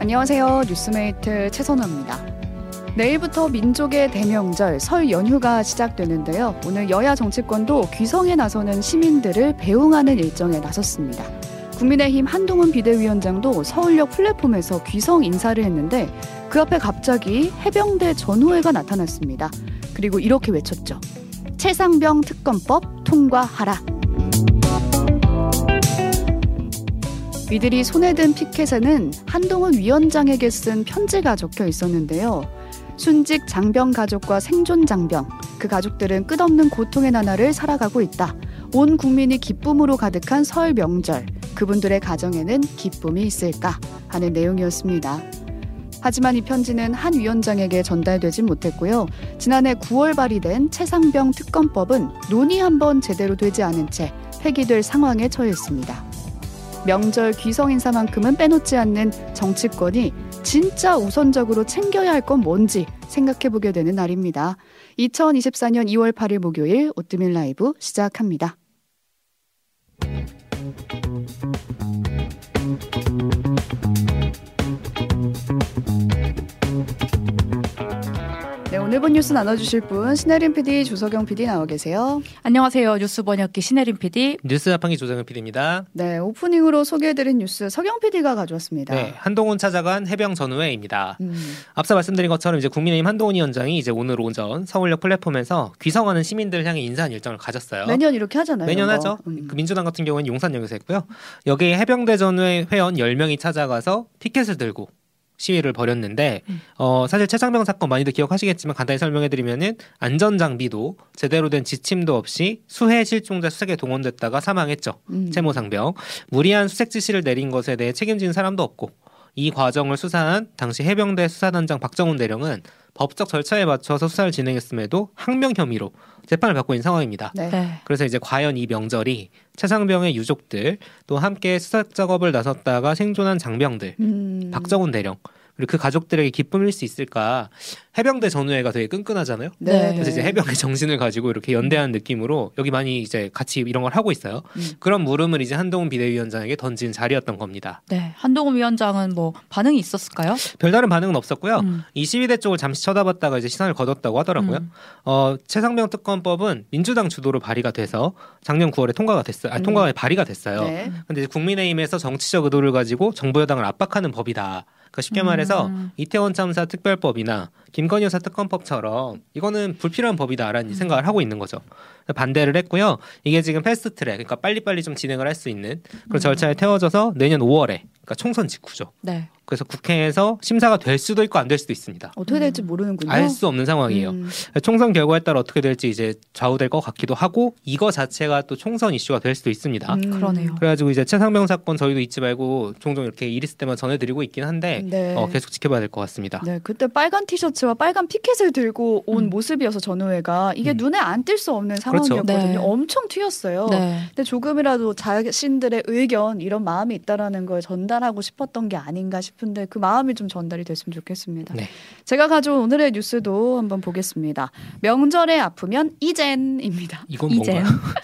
안녕하세요. 뉴스메이트 최선호입니다. 내일부터 민족의 대명절 설 연휴가 시작되는데요. 오늘 여야 정치권도 귀성에 나서는 시민들을 배웅하는 일정에 나섰습니다. 국민의힘 한동훈 비대위원장도 서울역 플랫폼에서 귀성 인사를 했는데 그 앞에 갑자기 해병대 전우회가 나타났습니다. 그리고 이렇게 외쳤죠. 최상병 특검법 통과하라. 이들이 손에 든 피켓에는 한동훈 위원장에게 쓴 편지가 적혀 있었는데요. 순직 장병 가족과 생존 장병, 그 가족들은 끝없는 고통의 나날을 살아가고 있다. 온 국민이 기쁨으로 가득한 설 명절, 그분들의 가정에는 기쁨이 있을까 하는 내용이었습니다. 하지만 이 편지는 한 위원장에게 전달되진 못했고요. 지난해 9월 발의된 최상병 특검법은 논의 한번 제대로 되지 않은 채 폐기될 상황에 처했습니다. 명절 귀성 인사만큼은 빼놓지 않는 정치권이 진짜 우선적으로 챙겨야 할 건 뭔지 생각해 보게 되는 날입니다. 2024년 2월 8일 목요일 오뜨밀 라이브 시작합니다. 오늘 본 뉴스 나눠주실 분 신혜림 PD, 조석영 PD 나와 계세요. 안녕하세요. 뉴스 번역기 신혜림 PD. 뉴스 자판기 조정현 PD입니다. 네, 오프닝으로 소개해드린 뉴스 석영 PD가 가져왔습니다. 네, 한동훈 찾아간 해병 전우회입니다. 음, 앞서 말씀드린 것처럼 이제 국민의힘 한동훈 위원장이 이제 오늘 오전 서울역 플랫폼에서 귀성하는 시민들 향해 인사한 일정을 가졌어요. 매년 이렇게 하잖아요. 매년 이거. 하죠. 음. 그 민주당 같은 경우는 용산역에서 했고요. 여기에 해병대 전우회 회원 10명이 찾아가서 피켓을 들고 시위를 벌였는데 음. 어 사실 최상병 사건 많이들 기억하시겠지만 간단히 설명해 드리면은 안전 장비도 제대로 된 지침도 없이 수해 실종자 수색에 동원됐다가 사망했죠. 음. 채모 상병 무리한 수색 지시를 내린 것에 대해 책임진 사람도 없고 이 과정을 수사한 당시 해병대 수사단장 박정훈 대령은 법적 절차에 맞춰서 수사를 진행했음에도 항명 혐의로 재판을 받고 있는 상황입니다. 네. 네. 그래서 이제 과연 이 명절이 최상병의 유족들 또 함께 수색 작업을 나섰다가 생존한 장병들 음. 박정훈 대령 그리고 그 가족들에게 기쁨일 수 있을까 해병대 전우회가 되게 끈끈하잖아요. 네. 그래서 이제 해병의 정신을 가지고 이렇게 연대하는 느낌으로 여기 많이 이제 같이 이런 걸 하고 있어요. 음. 그런 물음을 이제 한동훈 비대위원장에게 던진 자리였던 겁니다. 네. 한동훈 위원장은 뭐 반응이 있었을까요? 별다른 반응은 없었고요. 음. 이 시위대 쪽을 잠시 쳐다봤다가 이제 시선을 거뒀다고 하더라고요. 음. 어, 최상병 특검법은 민주당 주도로 발의가 돼서 작년 9월에 통과가 됐어요. 아, 음. 통과가 발의가 됐어요. 네. 근데 이제 국민의힘에서 정치적 의도를 가지고 정부 여당을 압박하는 법이다. 그러니까 쉽게 말해서 음. 이태원 참사 특별법이나 김건희 여사 특검법처럼 이거는 불필요한 법이다라는 생각을 하고 있는 거죠. 반대를 했고요. 이게 지금 패스트트랙, 그러니까 빨리빨리 좀 진행을 할 수 있는 그런 절차에 태워져서 내년 5월에, 그러니까 총선 직후죠. 네. 그래서 국회에서 심사가 될 수도 있고 안 될 수도 있습니다. 어떻게 될지 모르는군요. 알 수 없는 상황이에요. 음. 총선 결과에 따라 어떻게 될지 이제 좌우될 것 같기도 하고 이거 자체가 또 총선 이슈가 될 수도 있습니다. 음. 그러네요. 그래가지고 이제 최상병 사건 저희도 잊지 말고 종종 이렇게 일 있을 때만 전해드리고 있긴 한데 네. 어, 계속 지켜봐야 될 것 같습니다. 네, 그때 빨간 티셔츠와 빨간 피켓을 들고 온 음. 모습이어서 전우회가 이게 음. 눈에 안 띌 수 없는 그렇죠. 상황이었거든요. 네. 엄청 튀었어요. 네. 근데 조금이라도 자신들의 의견 이런 마음이 있다라는 걸 전달하고 싶었던 게 아닌가 싶은데 그 마음이 좀 전달이 됐으면 좋겠습니다. 네. 제가 가져온 오늘의 뉴스도 한번 보겠습니다. 명절에 아프면 이젠입니다. 이건 이젠. 뭔가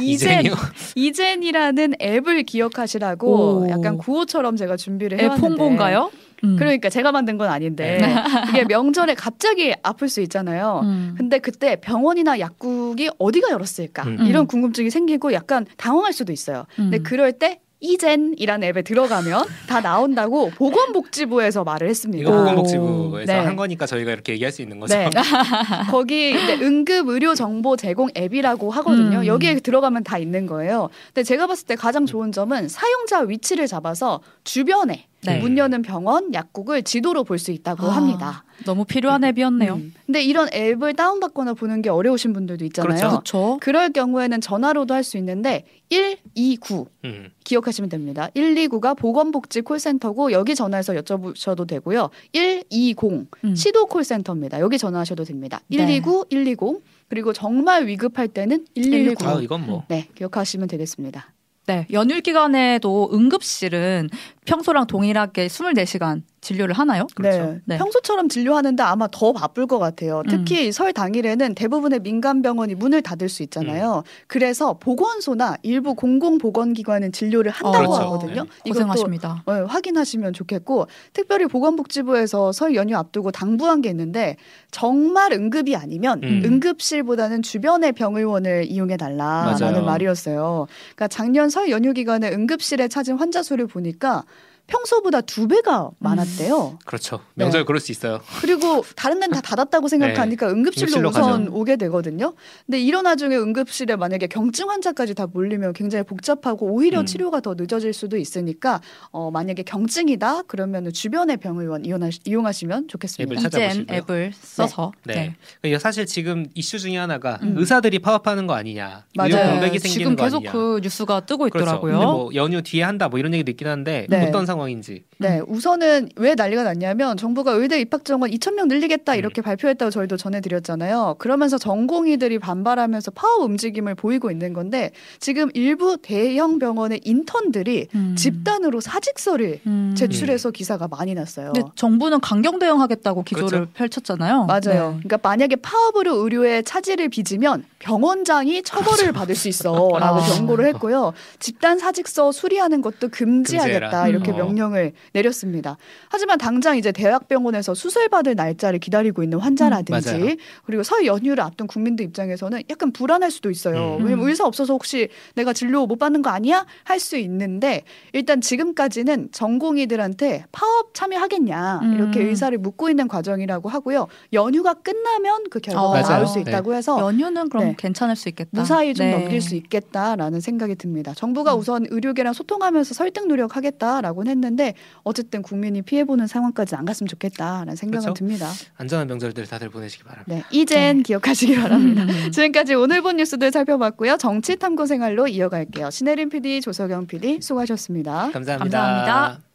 이젠 이젠이요? 이젠이라는 앱을 기억하시라고 오. 약간 구호처럼 제가 준비를 애 해왔는데 폰본가요? 음. 그러니까 제가 만든 건 아닌데 이게 명절에 갑자기 아플 수 있잖아요. 음. 근데 그때 병원이나 약국이 어디가 열었을까 음. 이런 음. 궁금증이 생기고 약간 당황할 수도 있어요. 근데 음. 그럴 때 이젠이라는 앱에 들어가면 다 나온다고 보건복지부에서 말을 했습니다. 이거 보건복지부에서 네. 한 거니까 저희가 이렇게 얘기할 수 있는 거죠. 네. 거기 이제 응급 의료 정보 제공 앱이라고 하거든요. 음. 여기에 들어가면 다 있는 거예요. 근데 제가 봤을 때 가장 좋은 점은 사용자 위치를 잡아서 주변에 네. 문 여는 병원, 약국을 지도로 볼 수 있다고 아, 합니다. 너무 필요한 앱이었네요. 음. 근데 이런 앱을 다운받거나 보는 게 어려우신 분들도 있잖아요. 그렇죠. 그렇죠. 그럴 경우에는 전화로도 할 수 있는데 129 음. 기억하시면 됩니다. 129가 보건복지 콜센터고 여기 전화해서 여쭤보셔도 되고요. 120 음. 시도 콜센터입니다. 여기 전화하셔도 됩니다. 네. 129 120 그리고 정말 위급할 때는 119. 아 이건 뭐 네, 기억하시면 되겠습니다. 네, 연휴 기간에도 응급실은 평소랑 동일하게 24시간 진료를 하나요? 그렇죠. 네. 네. 평소처럼 진료하는데 아마 더 바쁠 것 같아요. 특히 설 당일에는 대부분의 민간 병원이 문을 닫을 수 있잖아요. 그래서 보건소나 일부 공공보건기관은 진료를 한다고 그렇죠. 하거든요. 네. 고생하십니다. 어, 확인하시면 좋겠고 특별히 보건복지부에서 설 연휴 앞두고 당부한 게 있는데 정말 응급이 아니면 음. 응급실보다는 주변의 병의원을 이용해 달라라는. 말이었어요. 그러니까 작년 설 연휴 기간에 응급실에 찾은 환자 수를 보니까 평소보다 두 배가 많았대요. 그렇죠. 네. 명절 그럴 수 있어요. 그리고 다른 데는 다 닫았다고 생각하니까 응급실로 네. 응급실로 우선 가죠. 오게 되거든요. 근데 이런 와중에 응급실에 만약에 경증 환자까지 다 몰리면 굉장히 복잡하고 오히려 음. 치료가 더 늦어질 수도 있으니까 어, 만약에 경증이다 그러면 주변의 병의원 이용하시, 이용하시면 좋겠습니다. 앱을 찾아보시고요. 이젠 앱을 써서 네. 네. 그러니까 사실 지금 이슈 중에 하나가 음. 의사들이 파업하는 거 아니냐, 맞아요. 공백이 생기는 지금 거 계속 아니냐. 그 뉴스가 뜨고 그렇죠. 있더라고요. 근데 뭐 연휴 뒤에 한다 뭐 이런 얘기도 있긴 한데 네. 어떤 상황 인지 네, 우선은 왜 난리가 났냐면 정부가 의대 입학 정원 2천 명 늘리겠다 음. 이렇게 발표했다고 저희도 전해드렸잖아요. 그러면서 전공의들이 반발하면서 파업 움직임을 보이고 있는 건데 지금 일부 대형 병원의 인턴들이 음. 집단으로 사직서를 음. 제출해서 기사가 많이 났어요. 근데 정부는 강경 대응하겠다고 기조를 그렇죠. 펼쳤잖아요. 맞아요. 네. 그러니까 만약에 파업으로 의료에 차질을 빚으면 병원장이 처벌을 받을 수 있어라고 아. 경고를 했고요. 집단 사직서 수리하는 것도 금지하겠다 금지해라. 이렇게 음. 명령을 내렸습니다. 하지만 당장 이제 대학병원에서 수술받을 날짜를 기다리고 있는 환자라든지 음. 그리고 설 연휴를 앞둔 국민들 입장에서는 약간 불안할 수도 있어요. 음. 왜냐면 의사 없어서 혹시 내가 진료 못 받는 거 아니야? 할 수 있는데 일단 지금까지는 전공의들한테 파업 참여하겠냐 음. 이렇게 의사를 묻고 있는 과정이라고 하고요. 연휴가 끝나면 그 결과가 어, 나올. 수 있다고 해서 연휴는 그럼 네. 괜찮을 수 있겠다. 무사히 좀 네. 넘길 수 있겠다라는 생각이 듭니다. 정부가 음. 우선 의료계랑 소통하면서 설득 노력하겠다라고는 했는데 어쨌든 국민이 피해보는 상황까지 안 갔으면 좋겠다라는 생각은 그렇죠. 듭니다. 안전한 명절들 다들 보내시기 바랍니다. 네, 이젠 기억하시기 바랍니다. 음. 지금까지 오늘 본 뉴스들 살펴봤고요. 정치 탐구 생활로 이어갈게요. 신혜림 PD, 조석영 PD 수고하셨습니다. 감사합니다. 감사합니다.